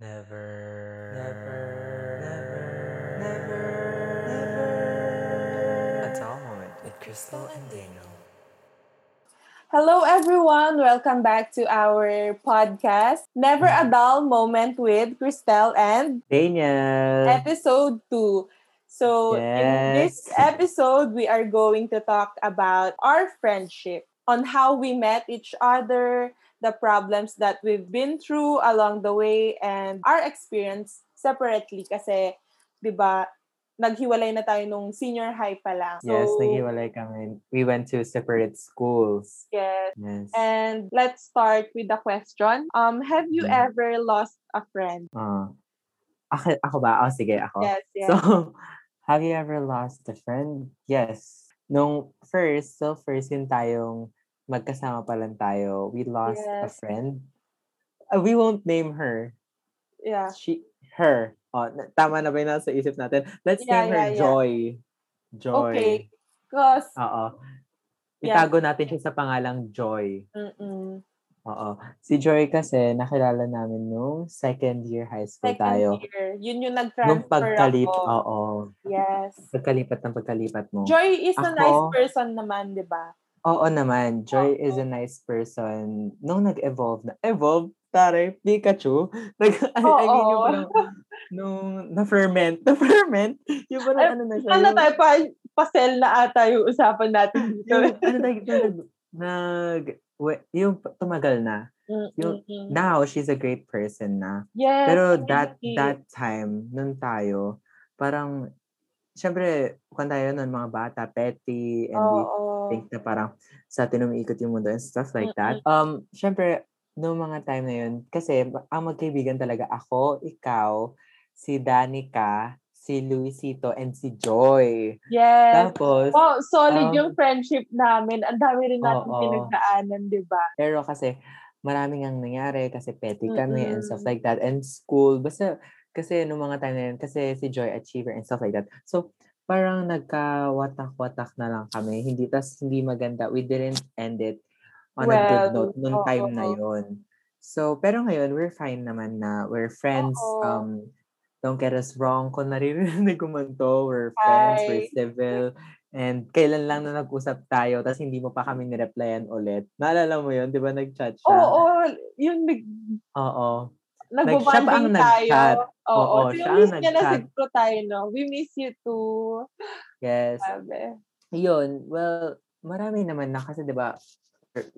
Never, never, never, never, never. A dull moment with Crystal and Daniel. Hello, everyone. Welcome back to our podcast, Never a Dull Moment with Christelle and Daniel. episode 2. So, in this episode, we are going to talk about our friendship, on how we met each other, the problems that we've been through along the way, and our experience separately. Kasi, di ba, naghiwalay na tayo nung senior high pa lang. yes, So, naghiwalay kami. We went to separate schools. Yes. Yes. And let's start with the question. Um, have you Mm. ever lost a friend? Ah. ako, ako ba? Oh, sige, ako. Yes, yes. So, have you ever lost a friend? Yes. Nung first, so first yun tayong magkasama pa lang tayo, we lost a Yes. friend. Uh, we won't name her. yeah. She, her. Oh, na- tama na ba yun nasa isip natin? Let's Yeah, name her yeah, yeah. Joy. Joy. Okay. Because, Oo. Yeah. Itago natin siya sa pangalang Joy. mm-mm. Oo. Si Joy kasi, nakilala namin nung second year high school second tayo. year, yun yung Nung nag-transfer pagkalip, ako. oo. Yes. Pagkalipat ng pagkalipat mo. Joy is a nice Ako- person naman, di ba? Oo naman. Joy is a nice person. Nung nag-evolve na, evolve, tare, Pikachu. Nag, I, I mean, yung parang, nung na-ferment, na-ferment, yung parang Ay, ano na siya. Ano yung- tayo pa, pasel na ata yung usapan natin dito. yung, ano na, nag, nag, yung tumagal na. yung- Mm-mm. Now, she's a great person na. yes, Pero that that time, nung tayo, parang, syempre, kung tayo nun, mga bata, petty, and we Oo. think na parang sa atin umiikot yung mundo and stuff like that. Um, syempre, nung mga time na yun, kasi ang magkaibigan talaga ako, ikaw, si Danica, si Luisito, and si Joy. Yes. Tapos, Wow, solid um, yung friendship namin. Ang dami rin natin Oo. pinagdaanan, di ba? pero kasi, maraming ang nangyari kasi petty kami and stuff like that. And school, basta, kasi nung mga time na yun, kasi si Joy Achiever and stuff like that. So, parang nagka-watak-watak na lang kami. Hindi, tas hindi maganda. We didn't end it on a good Well, note nung time na yun. So, pero ngayon, we're fine naman na we're friends. Oo. Um, don't get us wrong. Kung naririnig ko man to, we're friends, we're Hi. civil. And kailan lang na nag-usap tayo, tapos hindi mo pa kami nireplyan ulit. Naalala mo yun, di ba nag-chat siya? Oo, oo, yung nag, Oo. Nagbabanding tayo. nag-chat. Oo, Oo, so siya yung ang niya na siguro tayo, no? We miss you too. Yes. Sabi. Yun, well, marami naman na kasi 'di ba we're,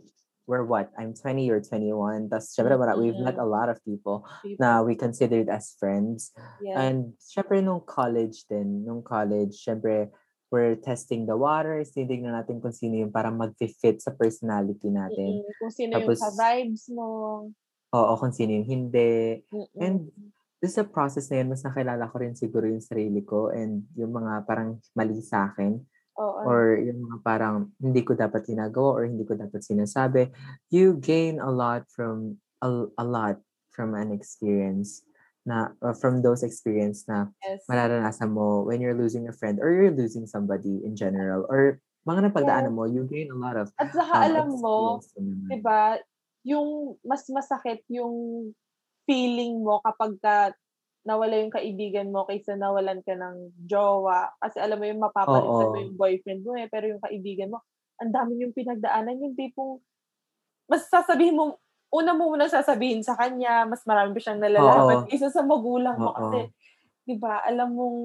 we're what? I'm 20 or 21. Tapos syempre mara, we've met a lot of people na we considered as friends. Yeah. And syempre nung college din, nung college, syempre we're testing the waters, titignan natin kung sino yung parang mag-fit sa personality natin. Mm-mm. Kung sino yung Tapos, ka-vibes mo. Oo, kung sino yung hindi. Mm-mm. And this sa process na yun, mas nakilala ko rin siguro yung sarili ko and yung mga parang mali sa akin. Oo. or yung mga parang hindi ko dapat ginagawa or hindi ko dapat sinasabi, you gain a lot from a, a lot from an experience na uh, from those experience na yes. mararanasan mo when you're losing a friend or you're losing somebody in general or mga napagdaanan mo, you gain a lot of At saka um, alam mo, di ba, yung mas masakit yung feeling mo kapag ka nawala yung kaibigan mo kaysa nawalan ka ng jowa. Kasi alam mo yung mapapalitan mo yung boyfriend mo eh, pero yung kaibigan mo, ang dami yung pinagdaanan, yung tipong, mas sasabihin mo, una mo muna sasabihin sa kanya, mas marami pa siyang nalalaman Oo. kaysa sa magulang mo. Oo. Kasi, di ba, alam mong,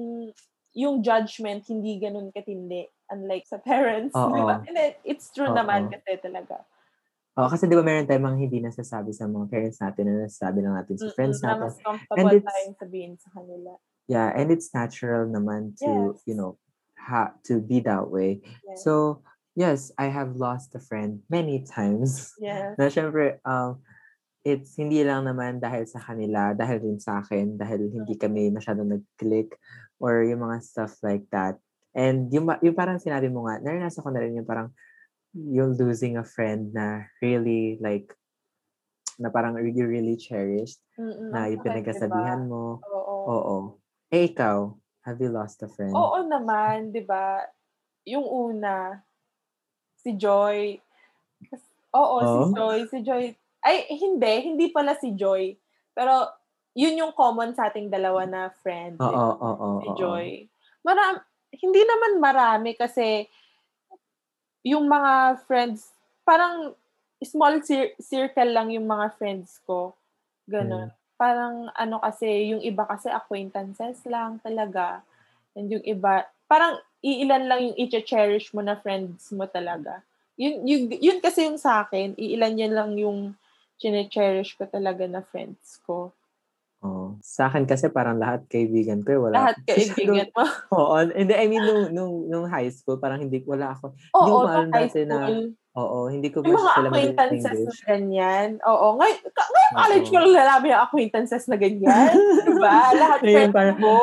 yung judgment, hindi ganun katindi. Unlike sa parents, di ba? Oo. And it- it's true naman Oo. kasi talaga. Oh, kasi di ba meron tayong mga hindi nasasabi sa mga parents natin na nasasabi lang natin sa friends Mm-mm, na natin. mas comfortable it's- tayong sabihin sa kanila. Yeah, and it's natural naman to, Yes. you know, ha to be that way. Yes. So, yes, I have lost a friend many times. yes. na syempre, um, it's hindi lang naman dahil sa kanila, dahil din sa akin, dahil hindi kami masyadong nag-click or yung mga stuff like that. And yung, yung parang sinabi mo nga, naranasan ko na rin yung parang yung losing a friend na really like na parang you really cherished Mm-mm, na ang yung sakit, pinagkasabihan diba? mo. Oo. Oo. Eh, ikaw, have you lost a friend? Oo naman, di ba? Yung una, si Joy. Oo, si Oh? Joy. Si Joy. Ay, hindi. Hindi pala si Joy. Pero, yun yung common sa ating dalawa na friend. Oo, oo, oo. si. Joy. Maram, hindi naman marami kasi yung mga friends, parang small cir- circle lang yung mga friends ko. Ganon. Hmm. Parang ano kasi, yung iba kasi acquaintances lang talaga. And yung iba, parang iilan lang yung i-cherish mo na friends mo talaga. Yun, yun, yun kasi yung sa akin, iilan yan lang yung chine-cherish ko talaga na friends ko. Oo. Sa akin kasi parang lahat kaibigan ko, eh, wala. Lahat kaibigan mo. Oo. Hindi, I mean, nung, nung, nung high school, parang hindi, wala ako. Oo, ko sa maalam high dati na-. Oo, hindi ko ba mga sila acquaintances na ganyan. Oo. Ngay- Ngayon, college ko lang nalaman yung acquaintances na ganyan. diba? Lahat friends mo.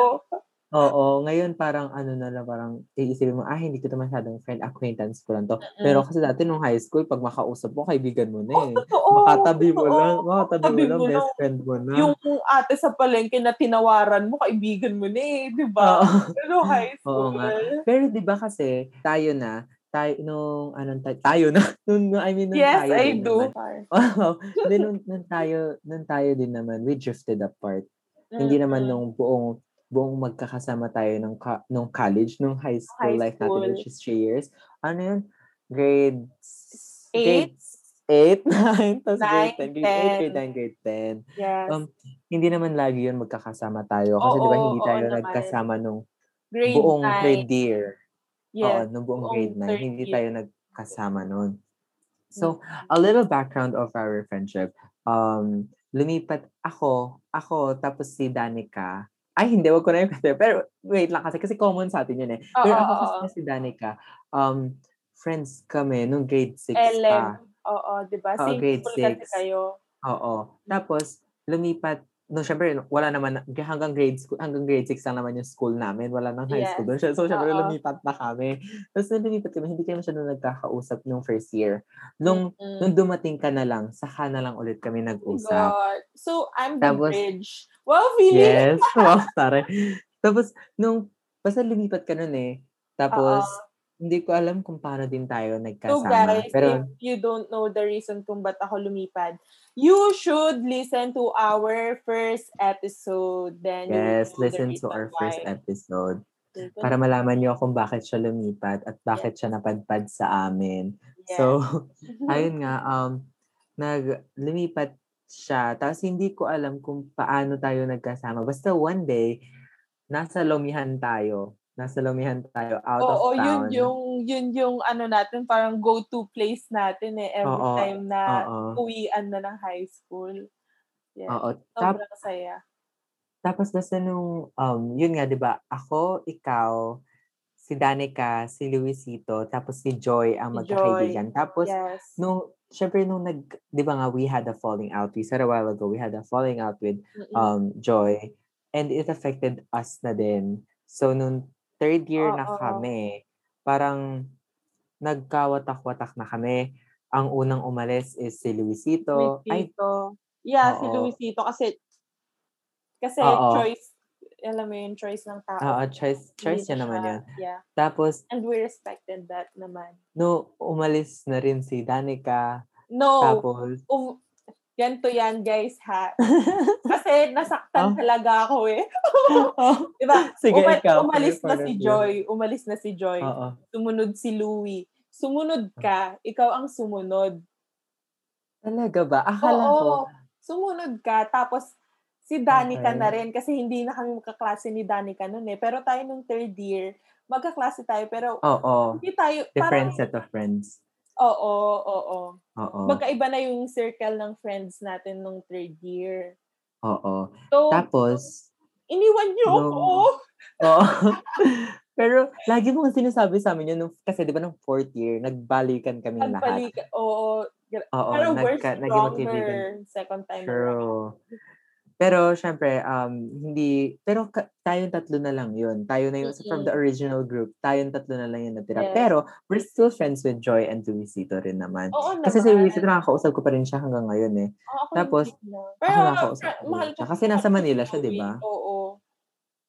Oo, ngayon parang ano na lang, parang iisipin mo, ah, hindi ko ito masyadong friend, acquaintance ko lang to. Pero kasi dati nung high school, pag makausap mo, kaibigan mo na eh. Totoo. Makatabi mo totoo. lang, makatabi mo lang, best lang. friend mo na. Yung ate sa palengke na tinawaran mo, kaibigan mo na eh. Diba? Oo. Pero high Oo school. nga. Pero di ba kasi, tayo na, tayo, nung, anong, tayo, tayo na, nung, I mean, nung Yes, tayo I do. Wow. Hindi, nung, nung tayo, nung tayo din naman, we drifted apart. Hindi naman nung buong buong magkakasama tayo nung ka, nung college, nung high school High life school. natin, which is three years. Ano yun? Grade Eight? Grade 8, 9, tapos grade Nine, 10, grade 8, grade 10. 9, grade 10. Yes. Um, hindi naman lagi yun magkakasama tayo. Kasi Oo, di ba hindi oo tayo naman. nagkasama nung grade buong 9. third year. Oo, Yes. nung buong buong grade 9. third Hindi year. tayo nagkasama nun. So, a little background of our friendship. Um, lumipat ako, ako, tapos si Danica. Ay, hindi, wag ko na yung kasi. Pero, wait lang kasi, kasi common sa atin yun eh. Oo, Pero ako kasi si Danica, um, friends kami nung grade 6 LM. pa. Oo, di ba? Same grade school kasi six. kayo. Oo. Tapos, lumipat, no, syempre, wala naman, hanggang grade school, hanggang grade 6 lang naman yung school namin. Wala nang high Yes. school doon. So, syempre, lumipat na kami. Tapos, nung lumipat kami, hindi kami masyadong nagkakausap nung first year. Nung, Mm-mm. nung dumating ka na lang, saka na lang ulit kami nag-usap. God. So, I'm the Tapos- bridge. Wow, feeling. Yes. Wow, tare. Tapos, nung, basta lumipat ka nun eh. Tapos, hindi ko alam kung paano din tayo So nagkasama. guys, Pero, if you don't know the reason kung ba't ako lumipad, you should listen to our first episode. Then yes, listen to our first why. episode. So, Para malaman nyo kung bakit siya lumipat at bakit siya napadpad sa amin. yes. So, ayun nga, um, nag, lumipat siya. Tapos hindi ko alam kung paano tayo nagkasama. Basta one day, nasa Lomihan tayo. Nasa Lomihan tayo, out Oo, of yun town. yung yun yung ano natin, parang go-to place natin eh every Oo, time na oo. uwian na ng high school. Yeah. Oo. Tap, Sobrang saya. tapos basta nung, um, yun nga, di ba, ako, ikaw, si Danica, si Luisito, tapos si Joy ang Si magkakaibigan. Tapos, Yes. nung, syempre nung nag, di ba nga, we had a falling out. We said a while ago, we had a falling out with um, Joy. And it affected us na din. So, nung third year na Oo. kami, parang nagkawatak-watak na kami. Ang unang umalis is si Luisito. Ay, Luisito. Yeah, si Oo. Luisito kasi kasi Oo. choice, alam mo yun, choice ng tao. oo, choice, choice Hindi niya naman siya- yun. Yeah. Tapos, And we respected that naman. no, umalis na rin si Danica. No, Tapos, um, ganito yan guys ha. Kasi nasaktan Oh. talaga ako eh. oh, Diba? Sige, Uma- ikaw, umalis na si. Joy. Umalis na si Joy. oo. Sumunod si Louie. Sumunod ka. Ikaw ang sumunod. Talaga ba? Akala Oo. ko, Sumunod ka. Tapos, si Danica Okay. na rin. Kasi hindi na kami magkaklase ni Danica noon eh. Pero tayo nung third year, magkaklase tayo. Pero, oo. hindi tayo, Different parang, set of friends. Oo, oo. Oo. Magkaiba na yung circle ng friends natin nung third year. Oo. So, Tapos, iniwan niyo nung- ako. oo. Pero, lagi mo sinasabi sa amin yun, nung, kasi di ba nung fourth year, nagbalikan kami lahat. Nagbalik, oo. Oo, Pero we're nagka, magkaibigan. stronger second time around. Pero, syempre, um, hindi, pero ka, tayong tatlo na lang yun. Tayo na yung, from the original group, tayong tatlo na lang yung natira. Yes. Pero, we're still friends with Joy and Luisito rin naman. Oo naman. Kasi si Luisito, nakakausap ko pa rin siya hanggang ngayon eh. Oo, ako Tapos, hindi na. Ako Pero, nakakausap ko mahal siya. Kasi si nasa Manila siya, di ba? Oo. Oo.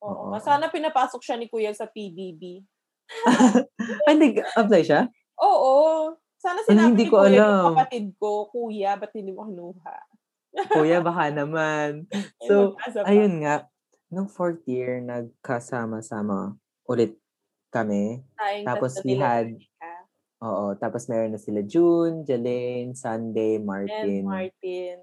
Oo. nga. Sana pinapasok siya ni Kuya sa PBB. Ay, hindi, apply siya? Oo. Sana sinabi hindi ni ko Kuya alam. kapatid ko, Kuya, ba't hindi mo kinuha? Kuya, baka naman. So, ayun nga, nung fourth year, nagkasama-sama ulit kami. Tayong Tapos we had, oo, tapos meron na sila June, Jelaine, Sunday, and Martin. Martin.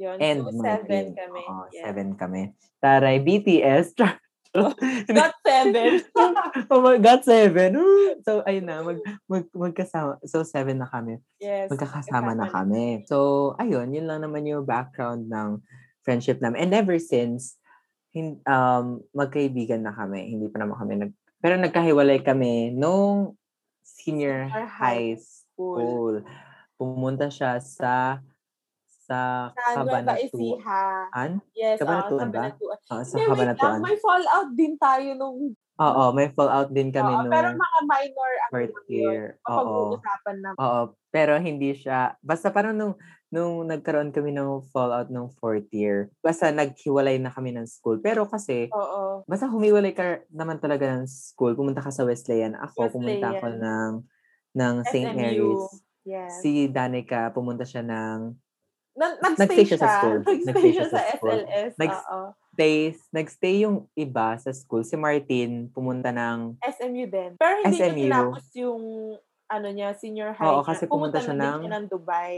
Yun. And so, Martin. seven kami. Oo, Yeah. seven kami. Taray, BTS. Not seven. oh my God, seven. So, ayun na, mag, mag, magkasama. So, seven na kami. yes. Magkakasama na kami. So, ayun, yun lang naman yung background ng friendship namin. And ever since, um, magkaibigan na kami. Hindi pa naman kami nag... Pero nagkahiwalay kami nung senior Senior high high school. school. Pumunta siya sa sa. Cabanatuan. Yes, oo, Cabanatuan sa ba? Oo, sa May, wait lang, may fallout din tayo nung Oo, may fallout din kami Oo, nung pero mga minor ano fourth year. Mapag-uusapan na. Oo, pero hindi siya, basta parang nung, nung nagkaroon kami ng fallout nung fourth year, basta naghiwalay na kami ng school. Pero kasi, Oo. basta humiwalay ka naman talaga ng school, pumunta ka sa Wesleyan. Ako, pumunta ako Wesleyan. ng, ng St. Mary's. Yes. Si Danica, pumunta siya ng, nagstay nagstay siya sa school. Nagstay Nagstay siya siya sa sa. SLS. Nags- Oo. stay, nagstay yung iba sa school. Si Martin, pumunta ng, SMU din. Pero hindi niya SMU. tinapos yung ano niya, senior high. Oo, niya. kasi pumunta siya na din ng- siya ng Dubai.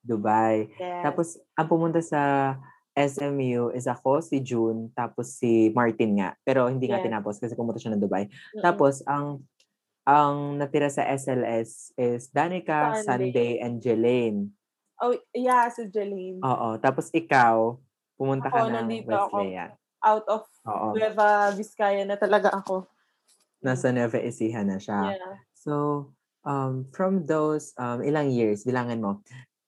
Dubai. Yes. Tapos, ang pumunta sa SMU is ako, si June, tapos si Martin nga. Pero hindi nga Yes. tinapos kasi pumunta siya ng Dubai. Mm-mm. Tapos, ang ang natira sa SLS is Danica, Sunday. Sunday, and Jelaine. Oh, yeah, si Jeline. Oo. Tapos ikaw, pumunta ka Ako, ng nandito ako. Wesleyan. Out of Oo. Nueva Vizcaya na talaga ako. Nasa Nueva Ecija na siya. Yeah. So, um, from those, um, ilang years? Bilangan mo.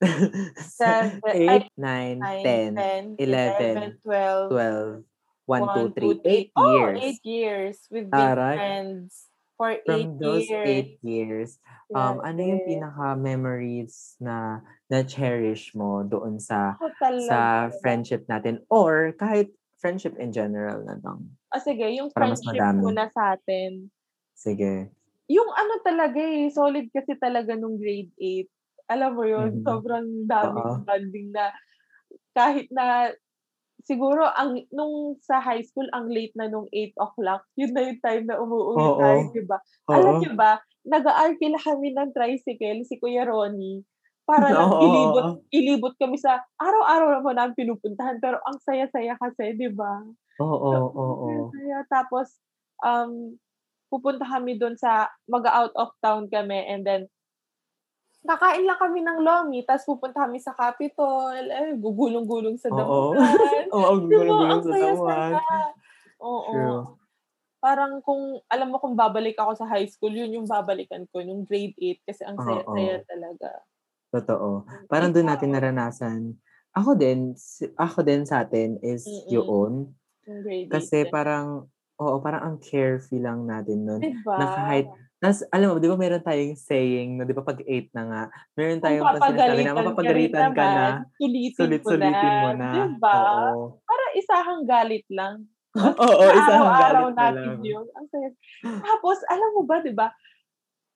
Seven, ay, 8, 9, 9, 10, 11, 12, 12, 1, 2, 3, 8 Oh, years. eight years. We've been Taray. friends for From eight those years. 8 years, um, ano yung Grabe. pinaka-memories na na-cherish mo doon sa Ako talaga. sa friendship natin? Or kahit friendship in general na lang. Ah, sige, yung Para mas friendship madami. muna sa atin. Sige. Yung ano talaga eh, solid kasi talaga nung grade 8. Alam mo yun, Mhm. sobrang daming Oo. bonding na kahit na siguro ang nung sa high school ang late na nung 8 o'clock, yun na yung time na umuwi Oo. tayo, di ba? Alam niyo ba, nag-aarkila kami ng tricycle, si Kuya Ronnie, para lang ilibot, ilibot kami sa, araw-araw naman namin pinupuntahan, pero ang saya-saya kasi, di ba? Oo, oo, oo. ang. Tapos, um, pupunta kami doon sa, mag-out of town kami, and then, kakain lang kami ng lomi, tapos pupunta kami sa Capitol, eh, gugulong-gulong sa damuhan. Oo, gulo-gulo Ang sa damuhan. Oo. True. Parang kung, alam mo kung babalik ako sa high school, yun yung babalikan ko, yung grade 8, kasi ang saya-saya talaga. Totoo. Parang doon natin naranasan. Ako din, ako din sa atin is Mm-mm. yun. Grade 8. Kasi parang, oo, parang ang carefree lang natin nun. diba? na kahit Nas, alam mo, di ba meron tayong saying, no, di ba pag 8 na nga, meron tayong pa sinasabi na papagalitan mapapagalitan ka na, sulitin, sulit-sulitin mo na. Diba? Oo. Para isahang galit lang. Oo, isang araw-araw galit na natin lang. yun. Ang saya. Tapos, alam mo ba, di ba?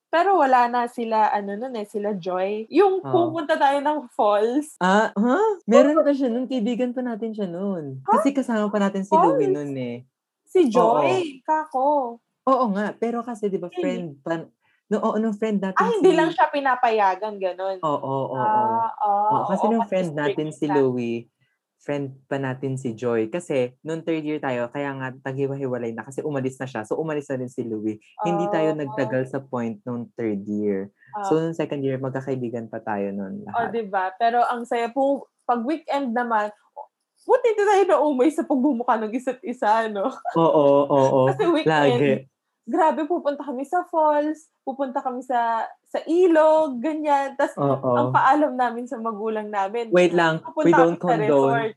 Pero wala na sila, ano nun eh, sila Joy. Yung Oo. pumunta tayo ng falls. Ah, ha? Meron pa siya nun. Kaibigan pa natin siya nun. Kasi kasama pa natin si Louie Falls? nun eh. Si Joy, kako. Oo nga. Pero kasi di ba friend pa, no, oo, nung friend natin Ah, si... hindi lang siya pinapayagan, ganun. Oo, oo, oo. Ah, ah, Oo, kasi oo, nung friend natin si. Louie, friend pa natin si Joy. Kasi nung third year tayo, kaya nga taghiwa-hiwalay na kasi umalis na siya. So umalis na din si Louie. Hindi tayo Oh. nagtagal sa point nung third year. Ah. So nung second year, magkakaibigan pa tayo nun O, lahat. di ba? Pero ang saya po, pag weekend naman, buti na tayo na umay sa pagbumuka ng isa't isa, no? Oo, oo, Kasi weekend, Lagi. Grabe, pupunta kami sa falls, pupunta kami sa sa ilog, ganyan. Tapos, ang paalam namin sa magulang namin. Wait lang, we don't condone.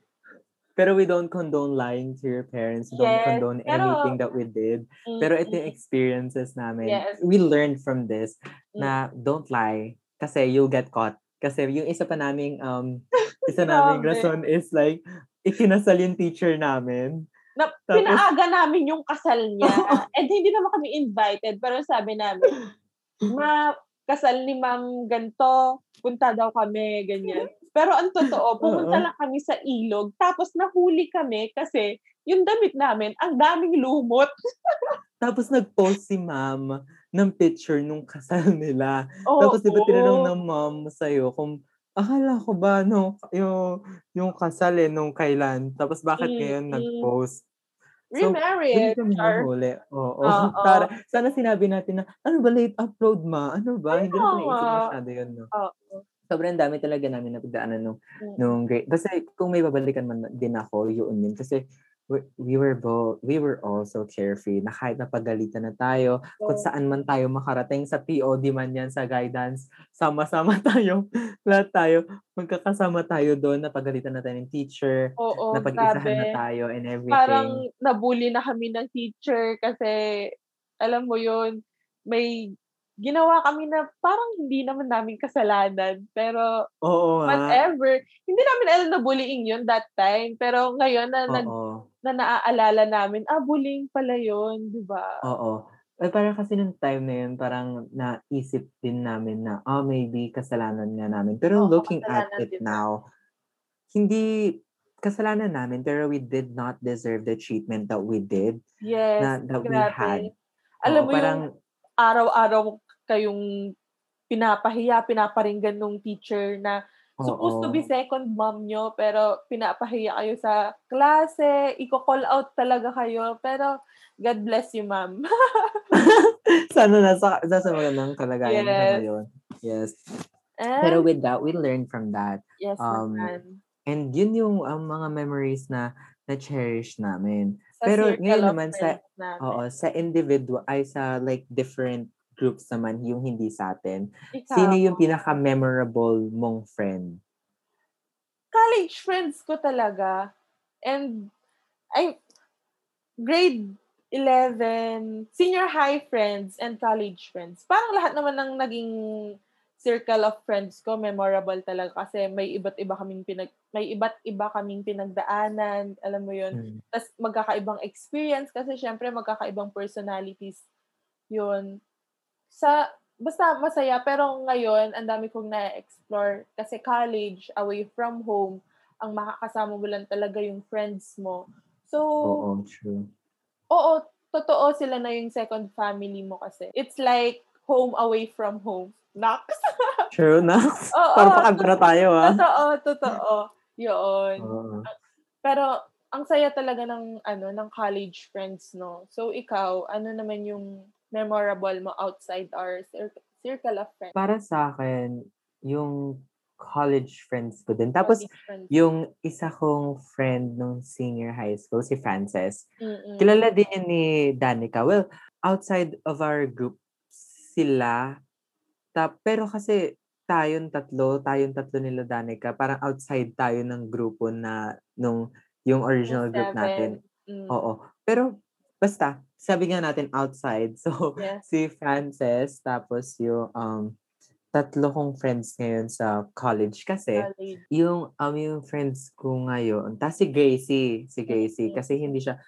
Pero we don't condone lying to your parents. We don't Yes, condone pero- anything that we did. Pero ito yung Mm-mm. experiences namin. Yes. We learned from this Mm. na don't lie kasi you'll get caught. Kasi yung isa pa naming um isa naming rason is like ikinasal yung teacher namin. Na, Tapos- pinaaga namin yung kasal niya. And hindi naman kami invited. Pero sabi namin, ma, kasal ni ma'am ganto, punta daw kami, ganyan. Pero ang totoo, pumunta lang kami sa ilog, tapos nahuli kami kasi yung damit namin, ang daming lumot. Tapos nag-post si ma'am ng picture nung kasal nila. Oo. Tapos di ba tinanong ng mom sa'yo kung akala ko ba no, yung, yung kasal eh, nung kailan. Tapos bakit ngayon Mm-mm. nag-post? So, Remarriage. Char. nahuli. Oo. Oo. Para, sana sinabi natin na, ano ba late upload ma? Ano ba? Hindi na Oo naisip masyado yun. No? Oo. Sobrang dami talaga namin napagdaanan nung, Mm. nung grade. Kasi kung may babalikan man din ako, yun yun. Kasi we, we were both, we were also carefree na kahit napagalitan na tayo, kung Oo. saan man tayo makarating sa POD man yan, sa guidance, sama-sama tayo, lahat tayo, magkakasama tayo doon, napagalitan na tayo ng teacher, Oo, napag-isahan na grabe. tayo and everything. Parang nabully na kami ng teacher kasi, alam mo yun, may ginawa kami na parang hindi naman namin kasalanan. Pero Oo whatever. Hindi namin alam na bullying yun that time. Pero ngayon na, nag, na naaalala namin, ah, bullying pala yun, di ba? Oo. Eh, parang kasi nung time na yun, parang naisip din namin na, oh, maybe kasalanan nga namin. Pero Oo, looking at it din now, hindi kasalanan namin, pero we did not deserve the treatment that we did, Yes, na, that we grabe. had. Alam Oo, mo parang, yung araw-araw kayong pinapahiya, pinaparinggan nung teacher na supposed to be oo. second mom nyo, pero pinapahiya kayo sa klase, i-call out talaga kayo, pero God bless you, ma'am. Sana nasa, nasa magandang kalagayan ka Yes. ngayon. Yes. And, Pero with that, we learned from that. yes, um, naman. And yun yung um, mga memories na na-cherish namin. Sa pero ngayon naman sa- namin. Oo, sa individual, ay sa like different groups naman, yung hindi sa atin. Ikaw, Sino yung pinaka-memorable mong friend? college friends ko talaga. And, ay, grade 11, senior high friends and college friends. Parang lahat naman ng naging circle of friends ko memorable talaga kasi may iba't iba kaming pinag may iba't iba kaming pinagdaanan, alam mo 'yun. Mm. Tapos magkakaibang experience kasi syempre magkakaibang personalities 'yun. Sa basta masaya pero ngayon ang dami kong na-explore kasi college away from home ang makakasama mo lang talaga yung friends mo. So, Oo, true. oo, totoo sila na yung second family mo kasi. It's like home away from home. Knox. True na. Oo, Parang na tayo, ah. Totoo, totoo. Yun. Pero ang saya talaga ng ano ng college friends, no. So ikaw, ano naman yung memorable mo outside our cir- circle of friends? Para sa akin, yung college friends ko din. Tapos, yung isa kong friend nung senior high school, si Frances, Mm-mm. kilala din yun ni Danica. Well, outside of our group, sila, ta, pero kasi tayong tatlo, tayong tatlo nila Danica, parang outside tayo ng grupo na nung yung original group natin. Mm. Oo. Pero, basta, sabi nga natin outside. So, Yes. si Frances, tapos yung um, tatlo kong friends ngayon sa college kasi College. yung um yung friends ko ngayon, ta si Gracie, si Gracie kasi hindi siya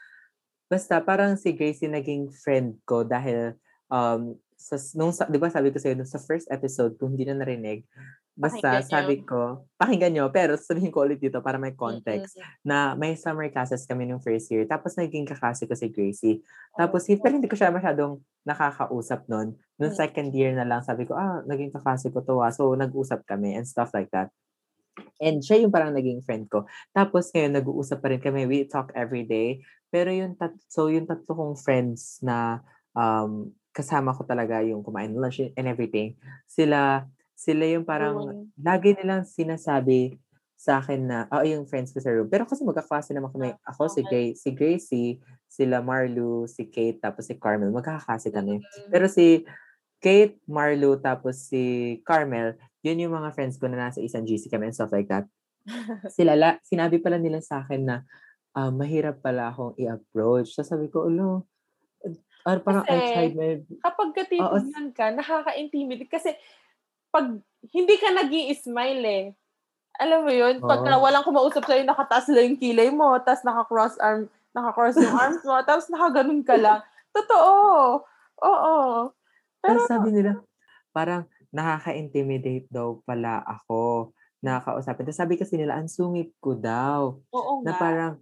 basta parang si Gracie naging friend ko dahil um sa nung sa, 'di ba sabi ko sa sa first episode kung hindi na narinig basta Pakinggan sabi ko pakinggan nyo pero sabihin ko ulit dito para may context Mm-mm. na may summer classes kami nung first year tapos naging kaklase ko si Gracie tapos pero hindi ko siya masyadong nakakausap noon Noong Mm. second year na lang, sabi ko, ah, naging kaklase ko to ah. So, nag-usap kami and stuff like that. And siya yung parang naging friend ko. Tapos ngayon, nag-uusap pa rin kami. We talk every day. Pero yung tat so yung tatlo kong friends na um, kasama ko talaga yung kumain lunch and everything, sila, sila yung parang, Yun. lagi nilang sinasabi sa akin na, ah, yung friends ko sa room. Pero kasi magkaklase naman kami. Ah, Ako, si, okay. Gray, si Gracie, sila Marlu, si Kate, tapos si Carmel. Magkakaklase kami. Mm. Pero si Kate, Marlo, tapos si Carmel, yun yung mga friends ko na nasa isang GC kami and stuff like that. Sila, la, sinabi pala nila sa akin na ah, mahirap pala akong i-approach. So sabi ko, ulo, or parang I Kasi, tried my... Kapag katitignan ka, nakaka-intimidate. Kasi, pag hindi ka nag smile eh. Alam mo yun? Pagka Oo. walang kumausap sa'yo, nakataas lang yung kilay mo, tapos naka-cross arm, naka-cross yung arms mo, tapos nakaganon ka lang. Totoo. Oo. Pero Pero, sabi nila, parang nakaka-intimidate daw pala ako. nakakausapin. Tapos sabi kasi nila, ang sungit ko daw. Oo Na nga. parang,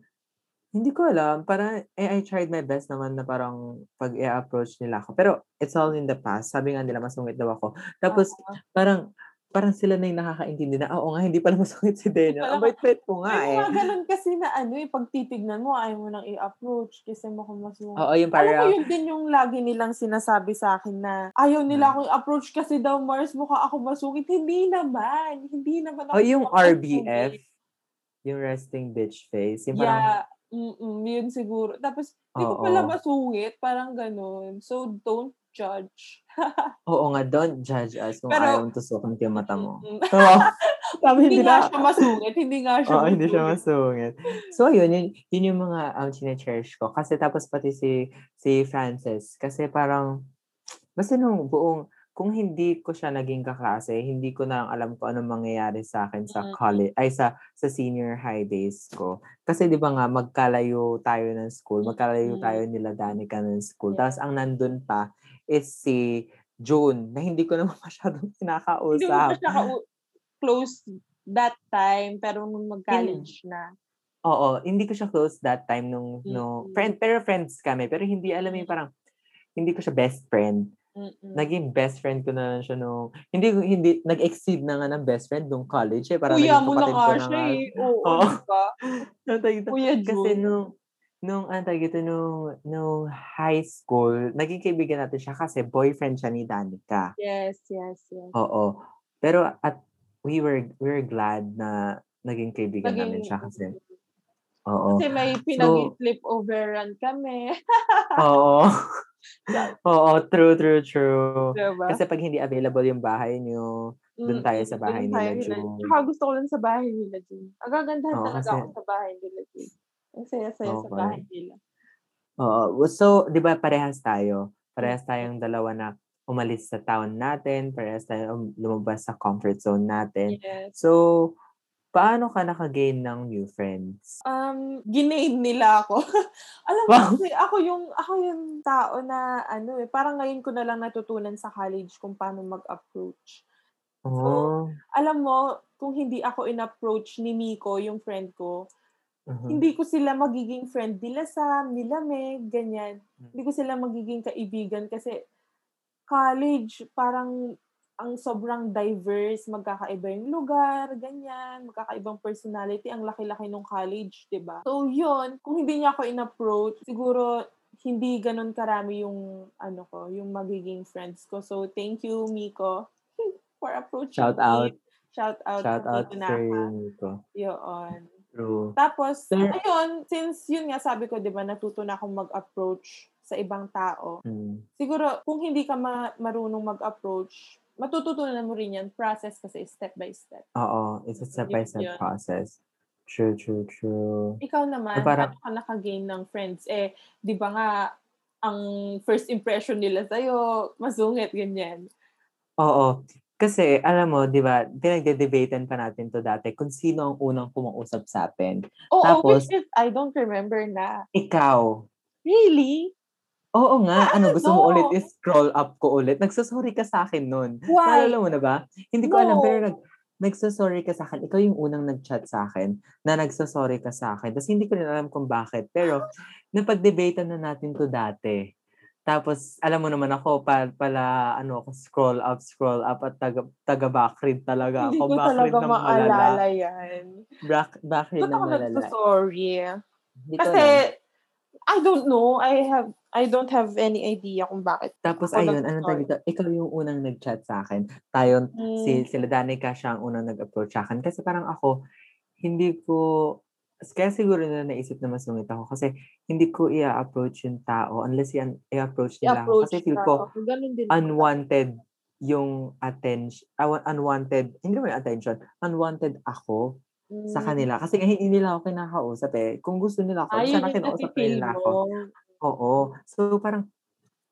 hindi ko alam. Parang, eh, I tried my best naman na parang pag i-approach nila ako. Pero, it's all in the past. Sabi nga nila, masungit daw ako. Tapos, Oo. parang, parang sila na yung nakakaintindi na, "Ah, oo nga, hindi pala masungit si Daniel. Ang bait-bait ko nga eh. mga ganun kasi na ano eh, pag titignan mo, ayaw mo nang i-approach kasi mo kung masungit. Oo, yung Alam mo, parang, yun din yung lagi nilang sinasabi sa akin na ayaw nila akong approach kasi daw Mars mukha ako masungit. Hindi naman. Hindi naman ako oh, yung mukhang RBF, masungit. yung resting bitch face, yung parang, Yeah. Mm-mm, yun siguro. Tapos, hindi ko pala masungit. Parang ganun. So, don't judge. oo nga, don't judge us kung Pero- ayaw mong tusukan yung mata mo. Mm-mm. Oo. Sabi, hindi hindi nga siya masungit. Hindi nga siya Oo, hindi siya masungit. masungit. So, yun, yun, yun yung mga um, chine-cherish ko. Kasi tapos pati si, si Frances, kasi parang, basta nung buong, kung hindi ko siya naging kaklase, hindi ko na alam kung anong mangyayari sa akin sa Mm. college, ay sa sa senior high days ko. Kasi 'di ba nga magkalayo tayo ng school, magkalayo Mm. tayo nila Danica ng school. Yeah. Tapos ang nandun pa is si June na hindi ko naman masyadong Hindi mo kinakausap. ka- close that time, pero nung mag-college na. Oo, hindi ko siya close that time nung no Mm. friend pero friends kami pero hindi alam mo yung parang hindi ko siya best friend. Mm-mm. Naging best friend ko na lang siya nung hindi hindi nag-exceed na nga ng best friend nung college eh parang Kuya naging mo na nga siya eh. Oo, diba? Tawag dito? Kuya Kasi June. nung nung ano tawag dito, nung nung high school, naging kaibigan natin siya kasi boyfriend siya ni Danica. Yes, yes, yes. Oo. Pero at we were we were glad na naging kaibigan namin siya kasi. Oo. Kasi may pinag-flip overrun kami. Oo. Oo, true, true, true. diba? Kasi pag hindi available yung bahay niyo, doon tayo sa bahay Doon nila, June. Tsaka gusto ko lang sa bahay nila, June. Agagandahan Oo, talaga kasi- ako sa bahay nila, June. Ang saya-saya sa Okay. bahay nila. Oo. So, di ba parehas tayo? Parehas tayong dalawa na umalis sa town natin, parehas tayo um, lumabas sa comfort zone natin. Yes. So, paano ka nakagain ng new friends? Um, ginain nila ako. Alam mo, Wow. kasi ako yung, ako yung tao na, ano eh, parang ngayon ko na lang natutunan sa college kung paano mag-approach. Oh. Alam mo, kung hindi ako in-approach ni Miko, yung friend ko, Mhm. hindi ko sila magiging friend nila Sam, nila Meg, ganyan. Hindi ko sila magiging kaibigan kasi college, parang ang sobrang diverse, magkakaiba yung lugar, ganyan, magkakaibang personality, ang laki-laki ng college, 'di ba? So, yun, kung hindi niya ako in-approach, siguro hindi ganun karami yung ano ko, yung magiging friends ko. So, thank you, Miko, for approaching Shout me. out. Shout out. Shout sa out Miko Naka. Nico. Yun. True. Tapos, Sir- ayun, since yun nga sabi ko, di ba, natuto na akong mag-approach sa ibang tao. Mm. Siguro, kung hindi ka ma- marunong mag-approach, matututunan mo rin yan, process kasi step by step. Oo. It's a Yun step-by-step yun. process. True, true, true. Ikaw naman, So, parang- paano ka nakagain ng friends? Eh, di ba nga, ang first impression nila sa'yo, masungit, ganyan. Oo. Kasi, alam mo, di ba, pinagde-debatean pa natin to dati kung sino ang unang kumausap sa atin. Oo, Tapos- which is, I don't remember na. Ikaw. Really? Oo nga. Ano, gusto mo ulit i-scroll up ko ulit? Nagsasorry ka sa akin nun. Why? Naalala mo na ba? Hindi ko alam, No. pero nag, nagsasorry ka sa akin. Ikaw yung unang nag-chat sa akin na nagsasorry ka sa akin. Tapos hindi ko rin alam kung bakit. Pero, napag-debatean na natin to dati. Tapos, alam mo naman ako, pa, pala, ano, ako, scroll up, scroll up, at taga, taga backread talaga Hindi ako. ko Backread talaga maalala yan. Back, backread Ba't ako malala. nagsasorry? Hindi ko Kasi, alam. I don't know. I have, I don't have any idea kung bakit. Tapos, ako ayun, tawag nagsasorry. dito? Ikaw yung unang nag-chat sa akin. Tayo, Mm. si, sila Danica siya ang unang nag-approach sa akin. Kasi parang ako, hindi ko, kaya siguro na naisip na masungit ako kasi hindi ko i-approach yung tao unless yan, i-approach nila ako. I-approach Kasi feel ko ako. unwanted yung attention, unwanted, hindi naman yung attention, unwanted ako sa Mm. kanila. Kasi nga, hindi nila ako kinakausap eh. Kung gusto nila ako, Ayun sana kinausap na nila ako. Oo. So, parang,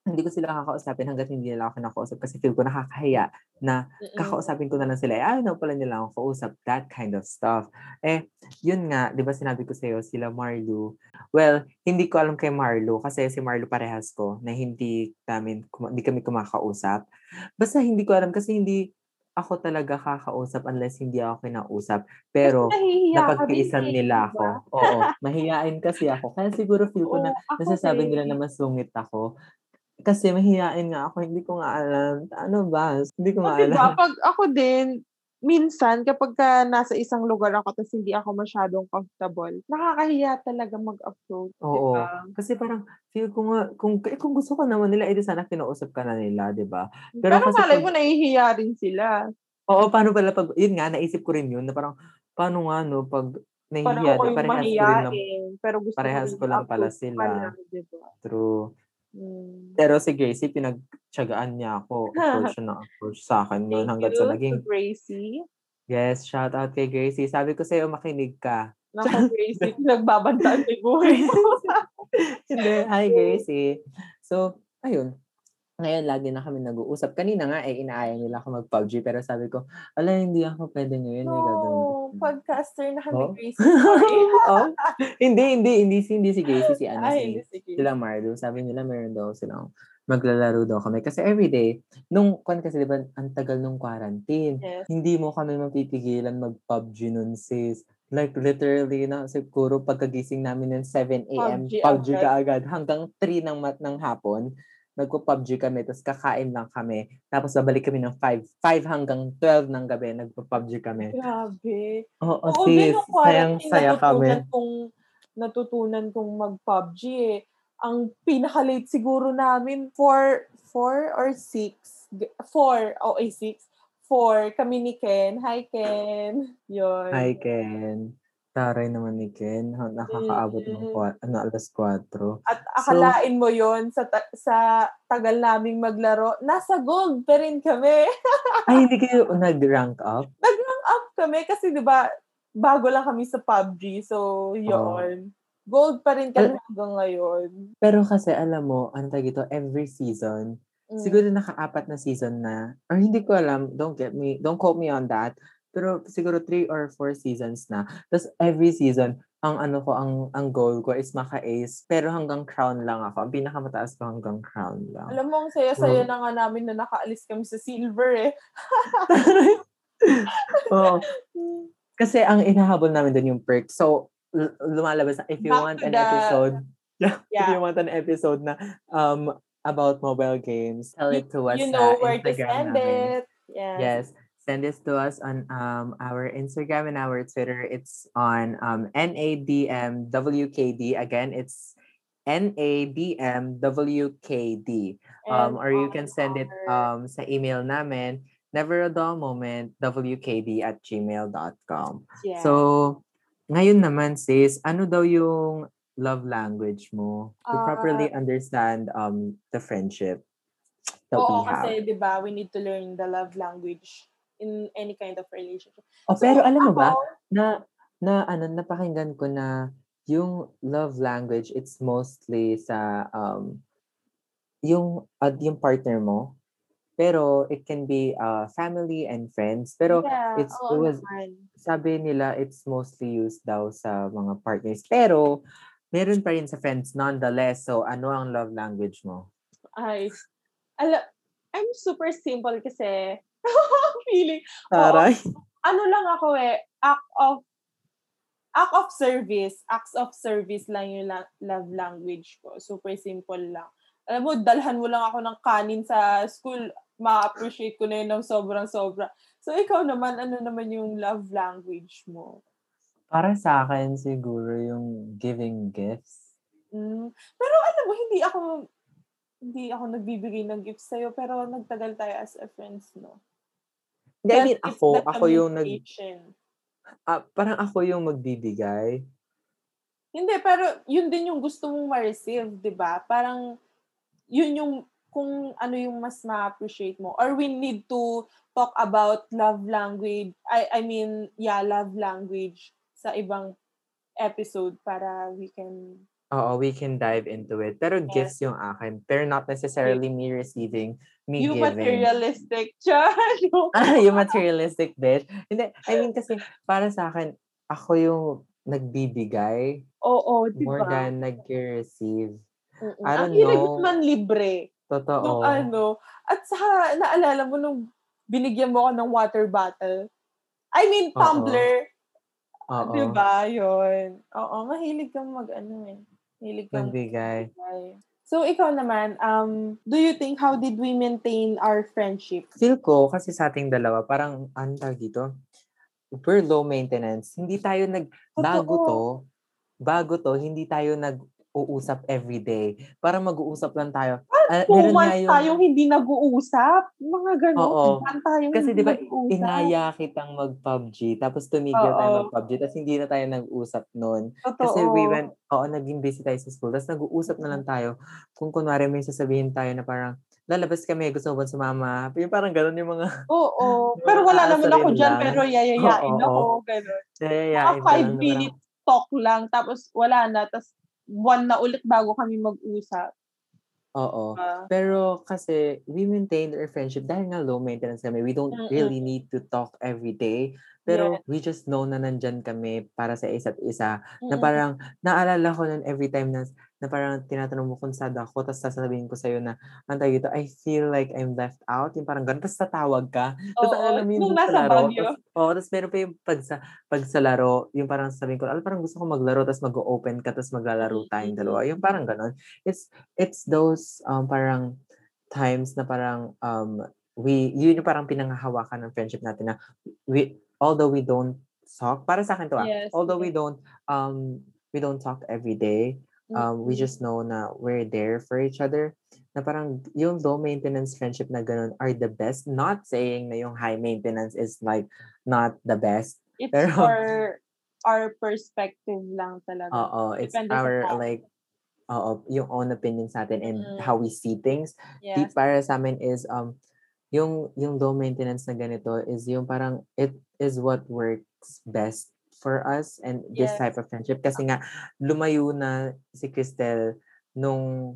hindi ko sila kakausapin hanggat hindi nila ako kinakausap kasi feel ko nakakahiya na Mm-mm. kakausapin ko na lang sila. Eh, ayaw na pala nila ako kausap. That kind of stuff. Eh, yun nga, di ba sinabi ko sa'yo, sila Marlu. Well, hindi ko alam kay Marlu kasi si Marlu parehas ko na hindi namin, hindi kami kumakausap. Basta hindi ko alam kasi hindi, ako talaga kakausap unless hindi ako kinausap. Pero, napagtiisan eh, nila ako. ba? Oo, mahihiyain kasi ako. Kaya siguro feel ko na Oo, nasasabi nila din. na masungit ako. Kasi mahihiyain nga ako, hindi ko nga alam. Ano ba? Hindi ko O, nga diba, alam. pag ako din, minsan, kapag ka nasa isang lugar ako tapos hindi ako masyadong comfortable, nakakahiya talaga mag-approach. Oo. Diba? Kasi parang feel ko nga, kung, eh, kung gusto ka naman nila, edi sana kinausap ka na nila, di ba? Pero, Pero kasi malay mo, nahihiya rin sila. Oo, paano pala pag, yun nga, naisip ko rin yun, na parang, paano nga, no, pag Parang nahihiya, ako na yung parehas ko rin lang, mahiyain. Pero gusto parehas ko lang pala sila. pala, diba? true. Mm. Pero si Gracie, pinagtsagaan niya ako, approach na approach sa akin noon hanggang you sa naging, Gracie. yes, shout out kay Gracie. Sabi ko sa'yo, makinig ka. Naku, Gracie, nagbabantaan may buhay mo. Hindi, hi Gracie. So, ayun. Ngayon, lagi na kami nag-uusap. Kanina nga, eh, inaaya nila ako mag-PUBG. Pero sabi ko, ala, hindi ako pwede ngayon. May gagawin ko. Podcaster na kami, Oh? Gracie. Oh? Hindi, hindi, hindi, si- hindi si Gracie, si ano, Ay, si, sige. sila Marlo. Sabi nila, meron daw silang maglalaro daw kami. Kasi everyday, nung, kwan kasi, di ba, ang tagal nung quarantine. Yes. Hindi mo kami mapipigilan mag-PUBG nun, sis. Like, literally, na, siguro pagkagising namin ng 7 a.m., PUBG PUBG, agad. ka agad. Hanggang 3 ng, mat ng hapon, nagpo-PUBG kami, tapos kakain lang kami. Tapos babalik kami ng 5. 5 hanggang 12 ng gabi, nagpo-PUBG kami. Grabe. Oo, Oo, sis. Sayang-saya kami. kong, natutunan kong mag-PUBG eh. Ang pinaka-late siguro namin, 4, 4 or 6? 4, o ay 6. 4, kami ni Ken. Hi, Ken. Yun. Hi, Ken. Taray naman ni Ken. Nakakaabot ng kwa- ano, alas 4. At akalain mo yon sa ta- sa tagal naming maglaro, nasa gold pa rin kami. Ay, hindi kayo nag-rank up? Nag-rank up kami kasi 'di ba bago lang kami sa PUBG. So, yun. Gold pa rin kami hanggang ngayon. Pero kasi alam mo, ano tawag ito, every season, Mm. siguro nakaapat na season na, or hindi ko alam, don't get me, don't quote me on that, pero siguro three or four seasons na. Tapos every season, ang ano ko, ang ang goal ko is maka-ace, pero hanggang crown lang ako. Ang pinakamataas ko hanggang crown lang. Alam mo, ang saya-saya Mm. na nga namin na nakaalis kami sa silver eh. Oo. Kasi ang inahabol namin doon yung perk. So, lumalabas na, if you Back want to an the- episode, yeah, if you want an episode na um about mobile games, tell it to us you know where to Instagram send namin. it. Yes. Yes. Send this to us on um our Instagram and our Twitter. It's on um NADMWKD. Again, it's NADMWKD. Um, or you can send it um sa email namin, never a dull moment, wkd at gmail.com. yeah. So, ngayon naman sis, ano daw yung love language mo to Ah. properly understand um the friendship that Oo, we have? kasi 'di ba, we need to learn the love language in any kind of relationship. Oh, pero alam mo ba, na na ano napakinggan ko na yung love language it's mostly sa um yung uh, yung partner mo. Pero it can be uh, family and friends. Pero yeah, it's oo it was naman. sabi nila it's mostly used daw sa mga partners. Pero meron pa rin sa friends nonetheless. So ano ang love language mo? Ay, ala, I'm super simple kasi feeling, Taray. ano lang ako eh, act of act of service, acts of service lang yung la- love language ko. Super simple lang. Alam mo, dalhan mo lang ako ng kanin sa school, ma-appreciate ko na yun ng sobrang sobra. So, ikaw naman, ano naman yung love language mo? para sa akin siguro yung giving gifts Mm. Pero alam mo, hindi ako hindi ako nagbibigay ng gifts sa'yo, pero nagtagal tayo as a friends, no? Hindi, I mean, ako, ako yung nag, ah, parang ako yung magbibigay. Hindi, pero yun din yung gusto mong ma-receive, di ba? Parang, yun yung, kung ano yung mas ma-appreciate mo. Or we need to talk about love language, I, I mean, yeah, love language sa ibang episode para we can, Oo, we can dive into it. Pero Yes. gifts yung akin. Pero not necessarily me receiving, me you giving. materialistic, Char. Ah, yung materialistic bit. Hindi, I mean kasi para sa akin, ako yung nagbibigay Oo, di more ba? than nag-receive. Mm-mm. I Ang don't hirap know. naman libre. Totoo. Nung ano. At saka, naalala mo nung binigyan mo ako ng water bottle. I mean, tumbler. Oo. Diba? Yun. Oo, mahilig kang mag, ano eh. Mahilig kang Magbigay. magbigay. So, ikaw naman, um, do you think how did we maintain our friendship? Feel ko, kasi sa ating dalawa, parang, ano tawag dito? We're low maintenance. Hindi tayo nag, bago to, bago to, hindi tayo nag-uusap everyday. Para mag-uusap lang tayo. Ah, Two months yung- tayong hindi nag-uusap. Mga ganun. Oo. Tayong Kasi di ba, nag-uusap. inaya kitang mag-PUBG, tapos tumigil tayo Oo. mag-PUBG, tapos hindi na tayo nag-usap noon. Kasi we went, oo, naging busy tayo sa school, tapos nag-uusap na lang tayo. Kung kunwari may sasabihin tayo na parang, lalabas kami, gusto mo ba sumama? Yung parang ganun yung mga, Oo. Yung Pero wala naman ako dyan, lang. pero yayayain Oo. ako. Ganun. nayayain Mga five lang na minute talk lang, tapos wala na, tapos buwan na ulit bago kami mag-usap. Oo. Ah, Pero kasi we maintained our friendship dahil nga low maintenance kami. We don't Mm-mm. really need to talk every day. Pero Yes. we just know na nandyan kami para sa isa't isa. Na mm-mm. parang naalala ko nun every time na, na parang tinatanong mo kung sad ako, tapos sasabihin ko sa'yo na, ang tawag dito, I feel like I'm left out. Yung parang ganun. Tapos tatawag ka. Tapos Oo, alam mo yung nasa laro. Oo, tapos meron pa yung pag sa, pag sa laro, yung parang sabihin ko, alam, parang gusto ko maglaro, tapos mag-open ka, tapos maglalaro tayong Mm-mm. dalawa. Yung parang ganun. It's, it's those um, parang times na parang um, we, yun yung parang pinangahawakan ng friendship natin na we, although we don't talk, para sa akin to ah, Yes, although we don't, um, we don't talk every day, um, we Mm-mm. just know na we're there for each other. Na parang yung low maintenance friendship na ganun are the best. Not saying na yung high maintenance is like not the best. It's Pero- for our perspective lang talaga. Oo, it's Depende our like, oo, yung own opinion sa atin and Mm. how we see things. Di Yes. para sa amin is um yung yung low maintenance na ganito is yung parang it is what works best for us and this Yes. type of friendship kasi nga lumayo na si Cristel nung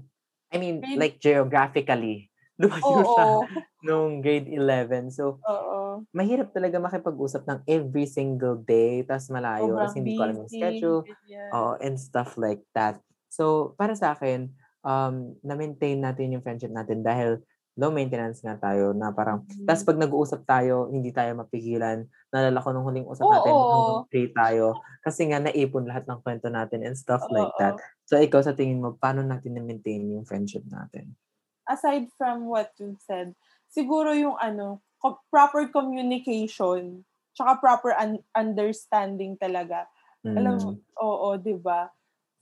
I mean Grade- like geographically lumayo Oo. siya nung grade 11 so Oo. mahirap talaga makipag-usap ng every single day tas malayo Sobrang tas hindi ko alam yung schedule ganyan. Oo, and stuff like that. So, para sa akin, um, na-maintain natin yung friendship natin dahil low maintenance nga tayo na parang, Mhm. tas pag nag-uusap tayo, hindi tayo mapigilan. Nalala ko nung huling usap natin, Oo. hanggang three tayo. Kasi nga, naipon lahat ng kwento natin and stuff like Oo. that. So, ikaw sa tingin mo, paano natin na-maintain yung friendship natin? aside from what you said, siguro yung ano, proper communication, tsaka proper un- understanding talaga. Alam mo, Mm. oo, 'di ba?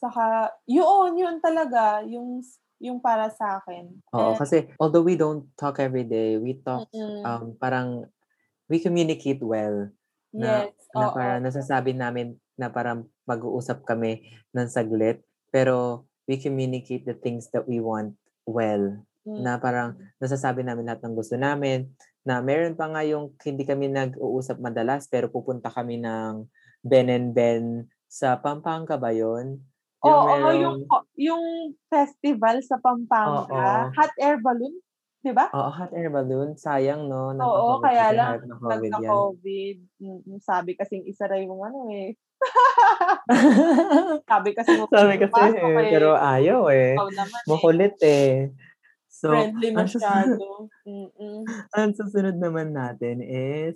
Saka yun, yun talaga yung yung para sa akin. Oo, And- kasi although we don't talk every day, we talk, Mm-mm. um, parang, we communicate well. na- yes, na oo. parang nasasabi namin na parang mag-uusap kami ng saglit, pero we communicate the things that we want well. Mm. Na parang nasasabi namin lahat ng gusto namin, na meron pa nga yung hindi kami nag-uusap madalas, pero pupunta kami ng Ben and Ben sa Pampanga ba yun? Oo, merong- yung yung festival sa Pampanga, Oo. hot air balloon, 'di ba? Oo, hot air balloon. Sayang, no? Oo, Napaka- kaya kasi lang hype na COVID yan. nagka-COVID. Mm, Sabi kasing isa rin yung ano eh. Sabi kasi Sabi kasi, eh, eh. pero ayaw eh. Ikaw naman eh. Makulit eh. So, Friendly masyado. Ang susunod naman natin is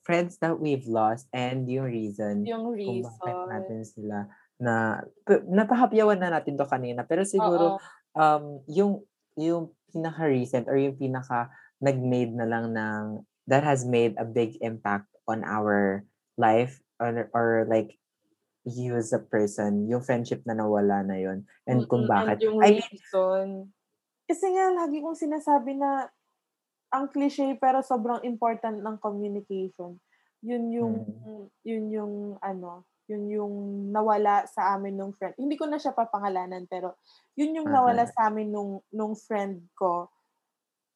friends that we've lost and yung reason Yung kung bakit reason. natin sila na napahapyawan na natin to kanina pero siguro Oo. um yung yung pinaka recent or yung pinaka nag-made na lang ng that has made a big impact on our life or, or like you as a person yung friendship na nawala na yon and kung Mm-mm, bakit And yung I mean, reason. Kasi nga, lagi kong sinasabi na ang cliche pero sobrang important ng communication. Yun yung, Mm. yun yung, ano, yun yung nawala sa amin nung friend. Hindi ko na siya papangalanan, pero yun yung nawala Okay. sa amin nung, nung friend ko.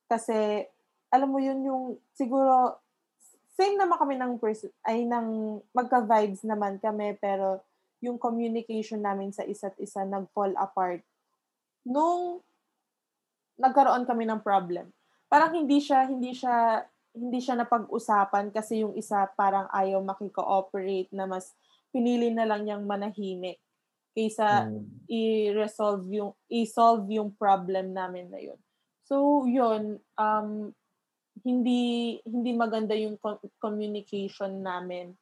Kasi, alam mo yun yung, siguro, same naman kami ng person, ay ng, magka-vibes naman kami, pero yung communication namin sa isa't isa nag-fall apart nung nagkaroon kami ng problem. Parang hindi siya hindi siya hindi siya napag-usapan kasi yung isa parang ayaw makikooperate na mas pinili na lang niyang manahimik kaysa mm, i-resolve yung i-solve yung problem namin na yun. So, yun um hindi hindi maganda yung co- communication namin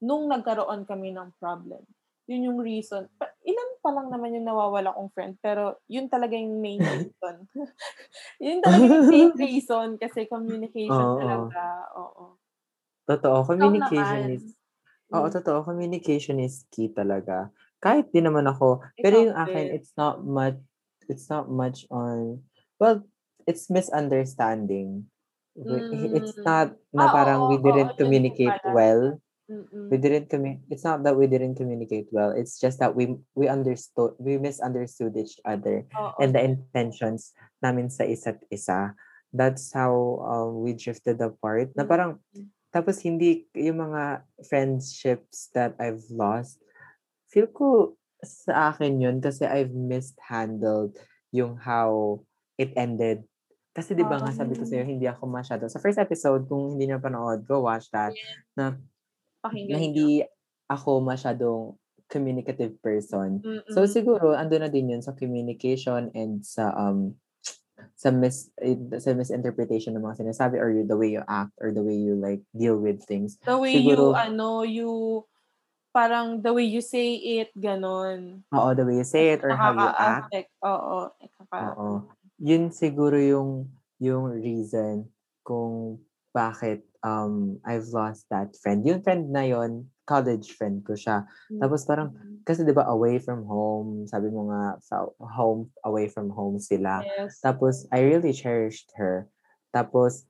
nung nagkaroon kami ng problem. Yun yung reason. Pa- ilan pa lang naman yung nawawala kong friend, pero yun talaga yung main reason. yun talaga yung main reason kasi communication Oo. talaga. Oo. Totoo, Ikaw communication is Oo, Mm. totoo. Communication is key talaga. Kahit din naman ako, pero yung akin, it's not much, it's not much on, well, it's misunderstanding. It's Mm. not na Ah, parang we didn't communicate well. Mm-mm. We didn't commu- it's not that we didn't communicate well. It's just that we we understood, we misunderstood each other Oo. and the intentions namin sa isa't isa. That's how um, we drifted apart. Na Mm. parang, tapos hindi, yung mga friendships that I've lost, feel ko sa akin yun kasi I've mishandled yung how it ended. Kasi di ba nga sabi ko sa'yo, hindi ako masyado. Sa first episode, kung hindi niyo panood, go watch that. Na, Pakinggan na hindi ako masyadong communicative person. Mm-mm. So siguro ando na din 'yun sa communication and sa um sa mis eh, sa misinterpretation ng mga sinasabi or you- the way you act or the way you like deal with things. the way siguro- you, ano, you, parang the way you say it, ganon. Oo, the way you say it or how you act. Oo. Oo. Yun siguro yung yung reason kung bakit um I've lost that friend. Yung friend na yon college friend ko siya. Tapos parang Mm. kasi 'di ba away from home, sabi mo nga sa home away from home sila. Yes. Tapos, I really cherished her. Tapos,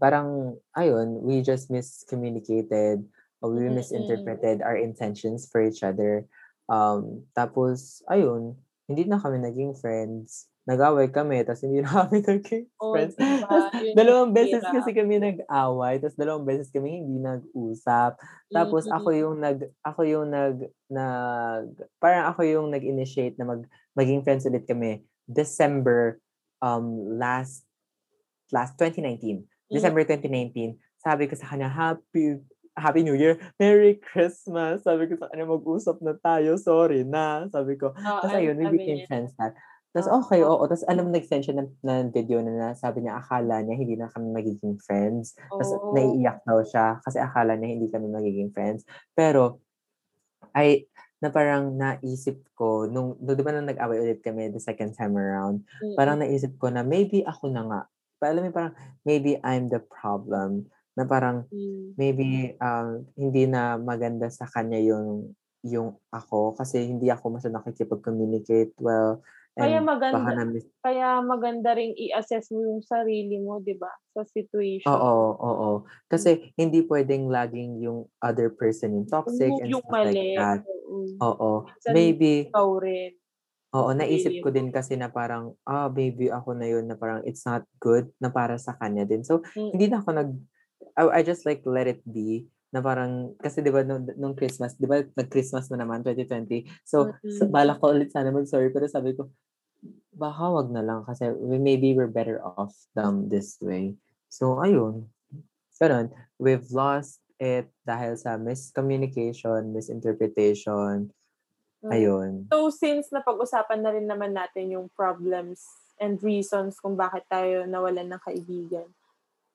parang, ayun, we just miscommunicated or we Mm-mm. misinterpreted our intentions for each other. Um, tapos, ayun, hindi na kami naging friends. Nag-away kami, tapos hindi na kami naging Oh, friends. diba? Tapos, dalawang beses kasi kami nag-away, tapos dalawang beses kami hindi nag-usap. Tapos Mm-mm. ako yung nag ako yung nag nag parang ako yung nag-initiate na mag maging friends ulit kami December um last last 2019. December 2019. Sabi ko sa kanya, Happy Happy New Year. Merry Christmas. Sabi ko sa kanya, mag-usap na tayo. Sorry na. Sabi ko. Oo, Tapos ayun, we became friends na. Tapos Oo. okay, oo. Tapos alam mo, nag-send siya ng, ng video na, na sabi niya, akala niya hindi na kami magiging friends. Tapos Oo. naiiyak daw siya kasi akala niya hindi kami magiging friends. Pero, ay, na parang naisip ko, nung, nung di ba nung nag-away ulit kami the second time around, Mm-mm. parang naisip ko na maybe ako na nga. Alam mo, parang maybe I'm the problem. Na parang Mm. maybe um, hindi na maganda sa kanya yung yung ako kasi hindi ako masyadong nakikipag-communicate well. Kaya And maganda, na kaya maganda ring i-assess mo yung sarili mo, di ba? Sa situation. Oo, oo. Kasi hindi pwedeng laging yung other person yung toxic Yung, and yung stuff like mali. that. Oo. Minsan, Maybe, Ikaw rin. oo, naisip ko din kasi na parang, ah, maybe ako na yun na parang it's not good na para sa kanya din. So, Mm. hindi na ako nag, I, I just like let it be na parang, kasi di ba nung, nung Christmas, di ba nag-Christmas na naman, 2020. So, sa, Mm-mm. balak ko ulit sana mag-sorry, pero sabi ko, baka wag na lang kasi we, maybe we're better off them this way. So, ayun. Ganun. We've lost it dahil sa miscommunication, misinterpretation. Mm. Ayun. So, since napag-usapan na rin naman natin yung problems and reasons kung bakit tayo nawalan ng kaibigan,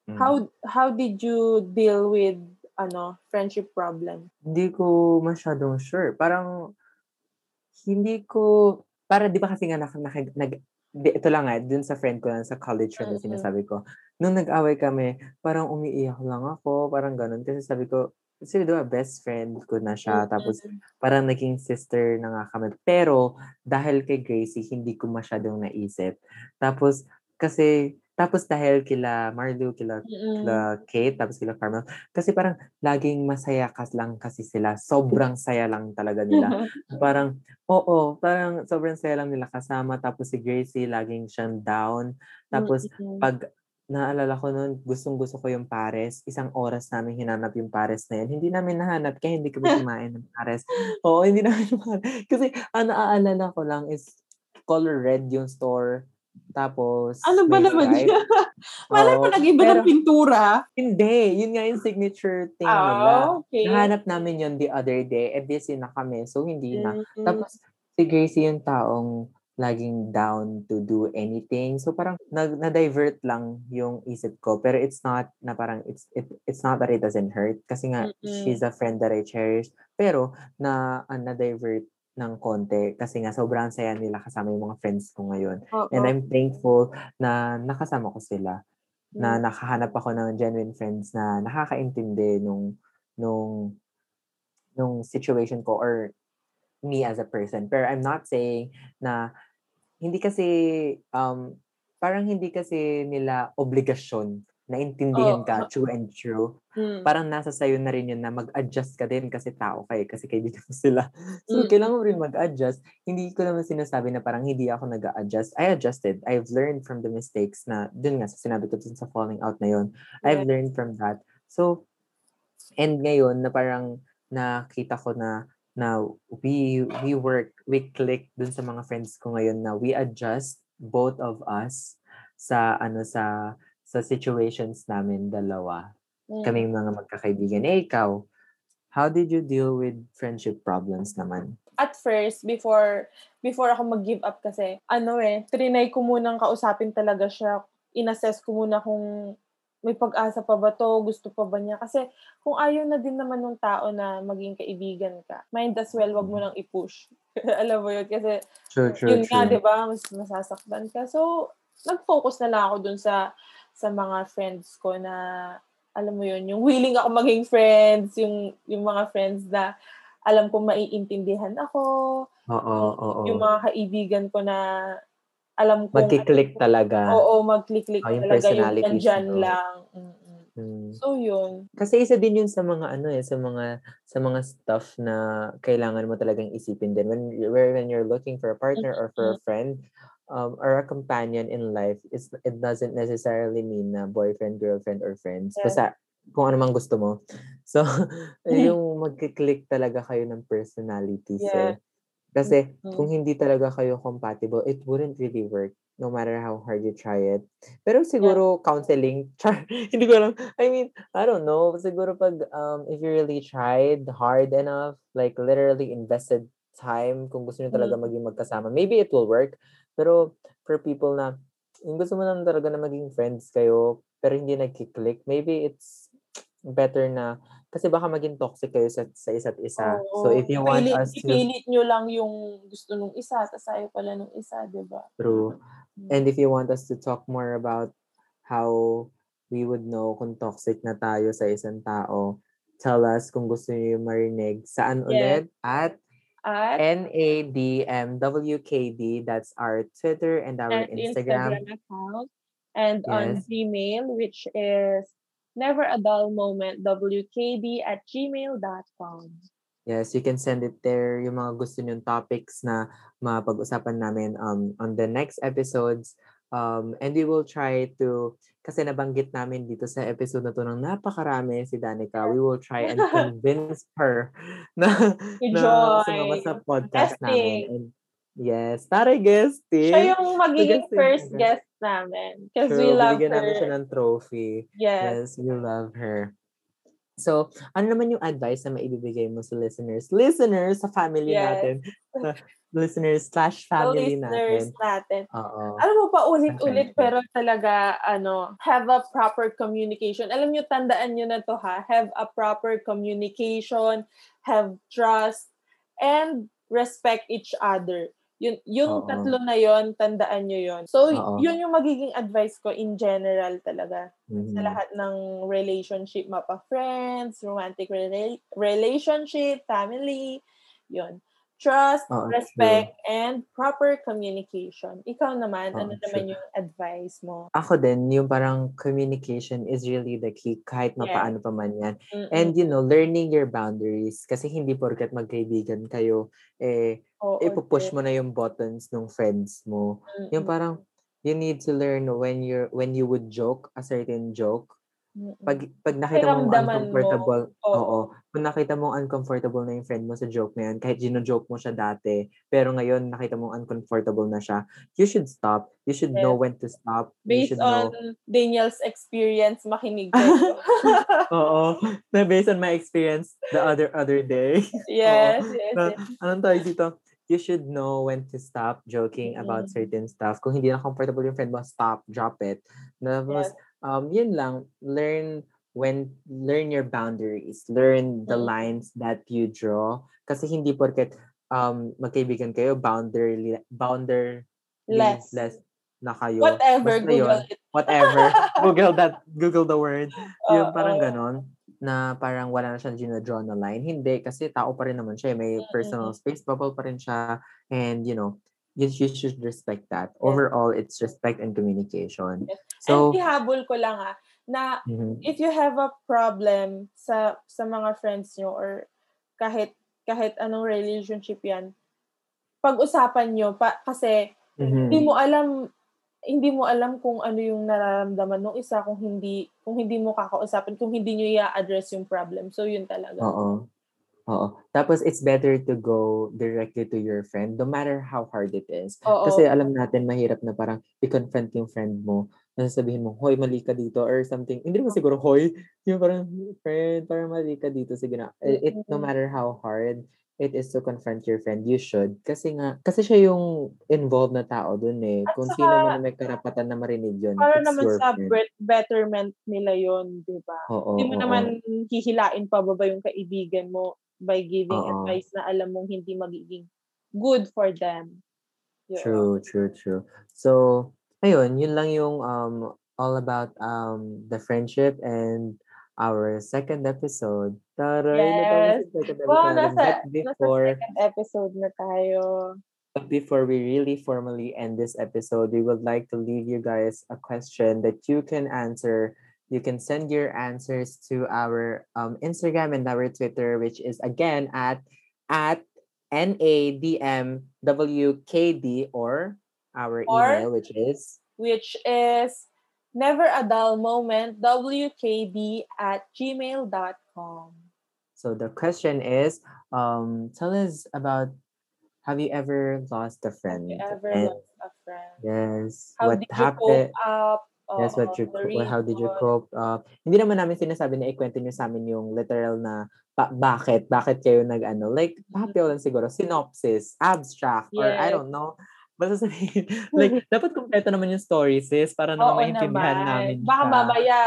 Mm. how how did you deal with ano friendship problem? Hindi ko masyadong sure. Parang, hindi ko, para di ba kasi nga nak, nak, nag, di, ito lang nga, dun sa friend ko lang, sa college friend na Mm-mm. sinasabi ko, nung nag-away kami, parang umiiyak lang ako, parang ganun. Kasi sabi ko, kasi di ba, best friend ko na siya, tapos Mm. parang naging sister na nga kami. Pero, dahil kay Gracie, hindi ko masyadong naisip. Tapos, kasi, tapos dahil kila Marlu, kila Mm-mm. kila Kate, tapos kila Carmel. Kasi parang laging masaya kas lang kasi sila. Sobrang saya lang talaga nila. parang, oo, parang sobrang saya lang nila kasama. Tapos si Gracie, laging siyang down. Tapos Mm-mm. pag naalala ko noon, gustong gusto ko yung pares. Isang oras namin hinanap yung pares na yun. Hindi namin nahanap kaya hindi kami kumain ng pares. Oo, hindi namin nahanap. Kasi ang naaalala ko lang is color red yung store. Tapos, ano ba naman stripe. yun? Malay mo Oo, nag-iba pero- ng pintura. Hindi, yun nga yung signature thing nila. Ah, okay. Nahanap namin yun the other day, eh busy na kami, so hindi na. Mm. Tapos, si Gracie yung taong laging down to do anything. So parang nag na-divert lang yung isip ko. Pero it's not na parang it's it, it's not that it doesn't hurt kasi nga Mm-mm. she's a friend that I cherish. Pero na uh, na-divert ng konti kasi nga sobrang saya nila kasama yung mga friends ko ngayon. Oo. And I'm thankful na nakasama ko sila. Na Mm. nakahanap ako ng genuine friends na nakakaintindi nung nung nung situation ko or me as a person. Pero I'm not saying na hindi kasi um parang hindi kasi nila obligasyon na intindihan Oo. ka true and true. Mm. Parang nasa sayo na rin yun na mag-adjust ka din kasi tao ka eh, kasi kaibigan mo sila. So, Mm. kailangan mo rin mag-adjust. Hindi ko naman sinasabi na parang hindi ako nag-adjust. I adjusted. I've learned from the mistakes na, dun nga, sa sinabi ko dun sa falling out na yun. I've Yeah. learned from that. So, and ngayon na parang nakita ko na na we we work, we click dun sa mga friends ko ngayon na we adjust both of us sa ano sa sa situations namin dalawa. Mm. Kaming mga magkakaibigan. Eh, ikaw, how did you deal with friendship problems naman? at first, before before ako mag-give up kasi, ano eh, trinay ko munang kausapin talaga siya. Inassess ko muna kung may pag-asa pa ba to, gusto pa ba niya. Kasi kung ayaw na din naman ng tao na maging kaibigan ka, might as well wag mo nang i-push. Alam mo yun? Kasi True, true, yun nga, true. di ba? Mas masasaktan ka. So, nag-focus na lang ako dun sa sa mga friends ko na alam mo yun, yung willing ako maging friends, yung yung mga friends na alam kong maiintindihan ako, Oo, oo. yung mga kaibigan ko na alam ko Magkiklik talaga. Oo, mag-click-click Oh, yung talaga yung nandyan nyo. lang. Mm-mm. Mm. So, yun. Kasi isa din yun sa mga ano eh, sa mga sa mga stuff na kailangan mo talagang isipin din when when you're looking for a partner or for a friend um, or a companion in life, it's, it doesn't necessarily mean na boyfriend, girlfriend, or friends. Yes. Basta kung ano mang gusto mo. So, yung magkiklik talaga kayo ng personalities eh. Yeah. Kasi Mhm. kung hindi talaga kayo compatible, it wouldn't really work no matter how hard you try it. Pero siguro counseling, char, hindi ko alam. I mean, I don't know. Siguro pag um, if you really tried hard enough, like literally invested time, kung gusto niyo talaga Mm. maging magkasama, maybe it will work. Pero for people na, yung gusto mo lang talaga na maging friends kayo, pero hindi nagkiklik, maybe it's better na, kasi baka maging toxic kayo sa, sa isa't isa. So Oo. if you want us to Ipilit nyo lang yung gusto nung isa, tapos ayaw pala nung isa, di ba? True. Mm. And if you want us to talk more about how we would know kung toxic na tayo sa isang tao, tell us kung gusto niyo yung marinig. Saan Yes. ulit? At At NADMWKD. That's our Twitter and our and Instagram. Instagram account. And on Yes. Gmail, which is never a dull moment, wkd at gmail.com. Yes, you can send it there. Yung mga gusto niyong topics na mapag-usapan namin um, on the next episodes. Um, and we will try to, kasi nabanggit namin dito sa episode na to ng napakarami si Danica. We will try and convince her na, na sumama sa podcast Guesting. namin. And, yes, tara guesting. Siya yung magiging Guesting. first guest namin. Because we love binigyan namin siya her. ng trophy. Yes. Yes, we love her. So, ano naman yung advice na maibibigay mo sa listeners? Listeners sa family Yes. natin. Listeners slash family listeners natin. natin. Oo. Alam mo pa ulit-ulit Okay. pero talaga ano, have a proper communication. Alam niyo tandaan niyo na to ha. Have a proper communication, have trust and respect each other. Yun, yung Oo. tatlo na yon tandaan niyo yon. So, Oo. yun yung magiging advice ko in general talaga. Mhm. Sa lahat ng relationship, mapa friends, romantic rela- relationship, family, yun. Trust, Oo, respect, and proper communication. Ikaw naman, Oo, ano naman true. yung advice mo? Ako din, yung parang communication is really the key kahit mapaano pa man yan. Mm-mm. And you know, learning your boundaries. Kasi hindi porket magkaibigan kayo, eh, Oo, ipupush true. mo na yung buttons ng friends mo. Yung Mm-mm. parang, you need to learn when you're when you would joke a certain joke. Pag pag nakita mo Pakiramdaman mo. uncomfortable Oo. oo pag nakita mo uncomfortable na yung friend mo sa joke na yun kahit gino-joke mo siya dati pero ngayon nakita mo uncomfortable na siya you should stop you should know Yes. when to stop Based should know on Daniel's experience, makinig kayo. oo na based on my experience the other other day yes, yes, na yes. anong tawag dito you should know when to stop joking about Mm. certain stuff. Kung hindi na comfortable yung friend mo, stop, drop it. Tapos, um, yun lang, learn when, learn your boundaries. Learn the Mm. lines that you draw. Kasi hindi porket um, magkaibigan kayo, boundary, boundary Less. less na kayo. Whatever, Basta Google yun, it. whatever. Google that, Google the word. Yung parang Oo. ganon na parang wala na siyang gina-draw na line. Hindi, kasi tao pa rin naman siya. May Mm, personal mm, space bubble pa rin siya. And, you know, you, you should respect that. Overall, it's respect and communication. Yes. So, And ihabol ko lang ah, na mhm, if you have a problem sa sa mga friends nyo or kahit kahit anong relationship yan, pag-usapan nyo pa, kasi mhm. hindi mo alam hindi mo alam kung ano yung nararamdaman ng isa kung hindi kung hindi mo kakausapin kung hindi niyo i-address yung problem so yun talaga Oo. Oo. Tapos, it's better to go directly to your friend, no matter how hard it is. Oo. Kasi alam natin, mahirap na parang i-confront yung friend mo. Na sabihin mo, hoy, mali ka dito or something. Hindi naman siguro, hoy, yung parang, friend, parang mali ka dito. Sige na. It, it- no matter how hard it is to confront your friend, you should. Kasi nga, kasi siya yung involved na tao dun eh. At Kung saka, sino man may karapatan na marinig yun, para naman your sa friend. bet- betterment nila yon di ba Oo, hindi mo oo. naman hihilain pa ba yung kaibigan mo by giving Oo. advice na alam mong hindi magiging good for them Yun. True, true, true. So, ayun, yun lang yung um all about um the friendship and our second episode. Taray, Yes. second episode. nasa, But nasa before, second episode na tayo. but before we really formally end this episode, we would like to leave you guys a question that you can answer. You can send your answers to our um, Instagram and our Twitter, which is again at at NADMWKD or our Or- email, which is which is never a dull moment, wkd at gmail.com. so the question is um tell us about have you ever lost a Have friend? you ever And lost a friend? yes, How what did you happened? cope up? Yes, what you or how did you cope up? Hindi naman namin sinasabi na ikwento niyo sa amin yung literal na ba- bakit, bakit kayo nag-ano. Like, papel lang siguro, synopsis, abstract, or I Yes. don't know. Basta sabihin, like, dapat kompleto naman yung story, sis, para naman Oo maintindihan namin naman. Baka siya. mamaya,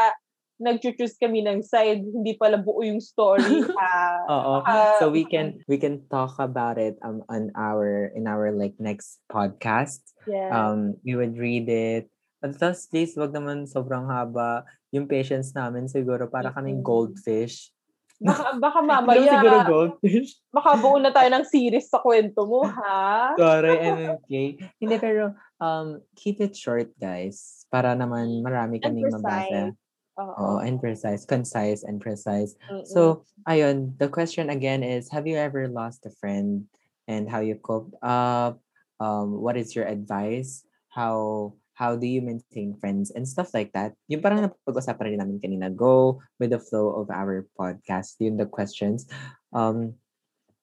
nag-choose kami ng side, hindi pala buo yung story. ha? Oo. Baka- so we can we can talk about it um on our in our like next podcast. yes. Um we would read it. At tapos please wag naman sobrang haba yung patience namin siguro para kaming goldfish. baka, baka mamaya, siguro goldfish. baka buo na tayo ng series sa kwento mo, ha? Sorry, MMK. Hindi pero um keep it short guys para naman marami kaming mabasa. Oo. Oo, and precise, concise and precise. Mm-mm. So, ayun, the question again is, have you ever lost a friend and how you coped up? Um, what is your advice? How how do you maintain friends and stuff like that? Yung parang napag-usapan rin namin kanina. Go with the flow of our podcast. Yun the questions. Um,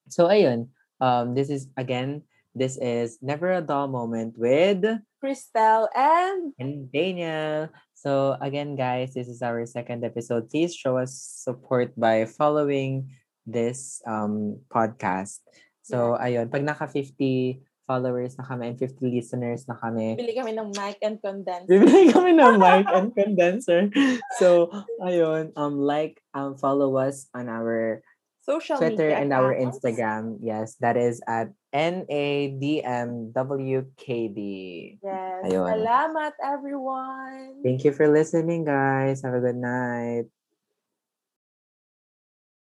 so, ayun. Um, this is, again, this is Never a Dull Moment with Crystal and and Daniel. So again, guys, this is our second episode. Please show us support by following this um podcast. So ayun, pag naka 50 followers na kami and 50 listeners na kami, bili kami ng mic and condenser. bibili kami ng mic and condenser. So ayun, um like um follow us on our Social Twitter media and our accounts. Instagram. Yes, that is at NADMWKD. Yes. Ayun. Salamat, everyone. Thank you for listening, guys. Have a good night.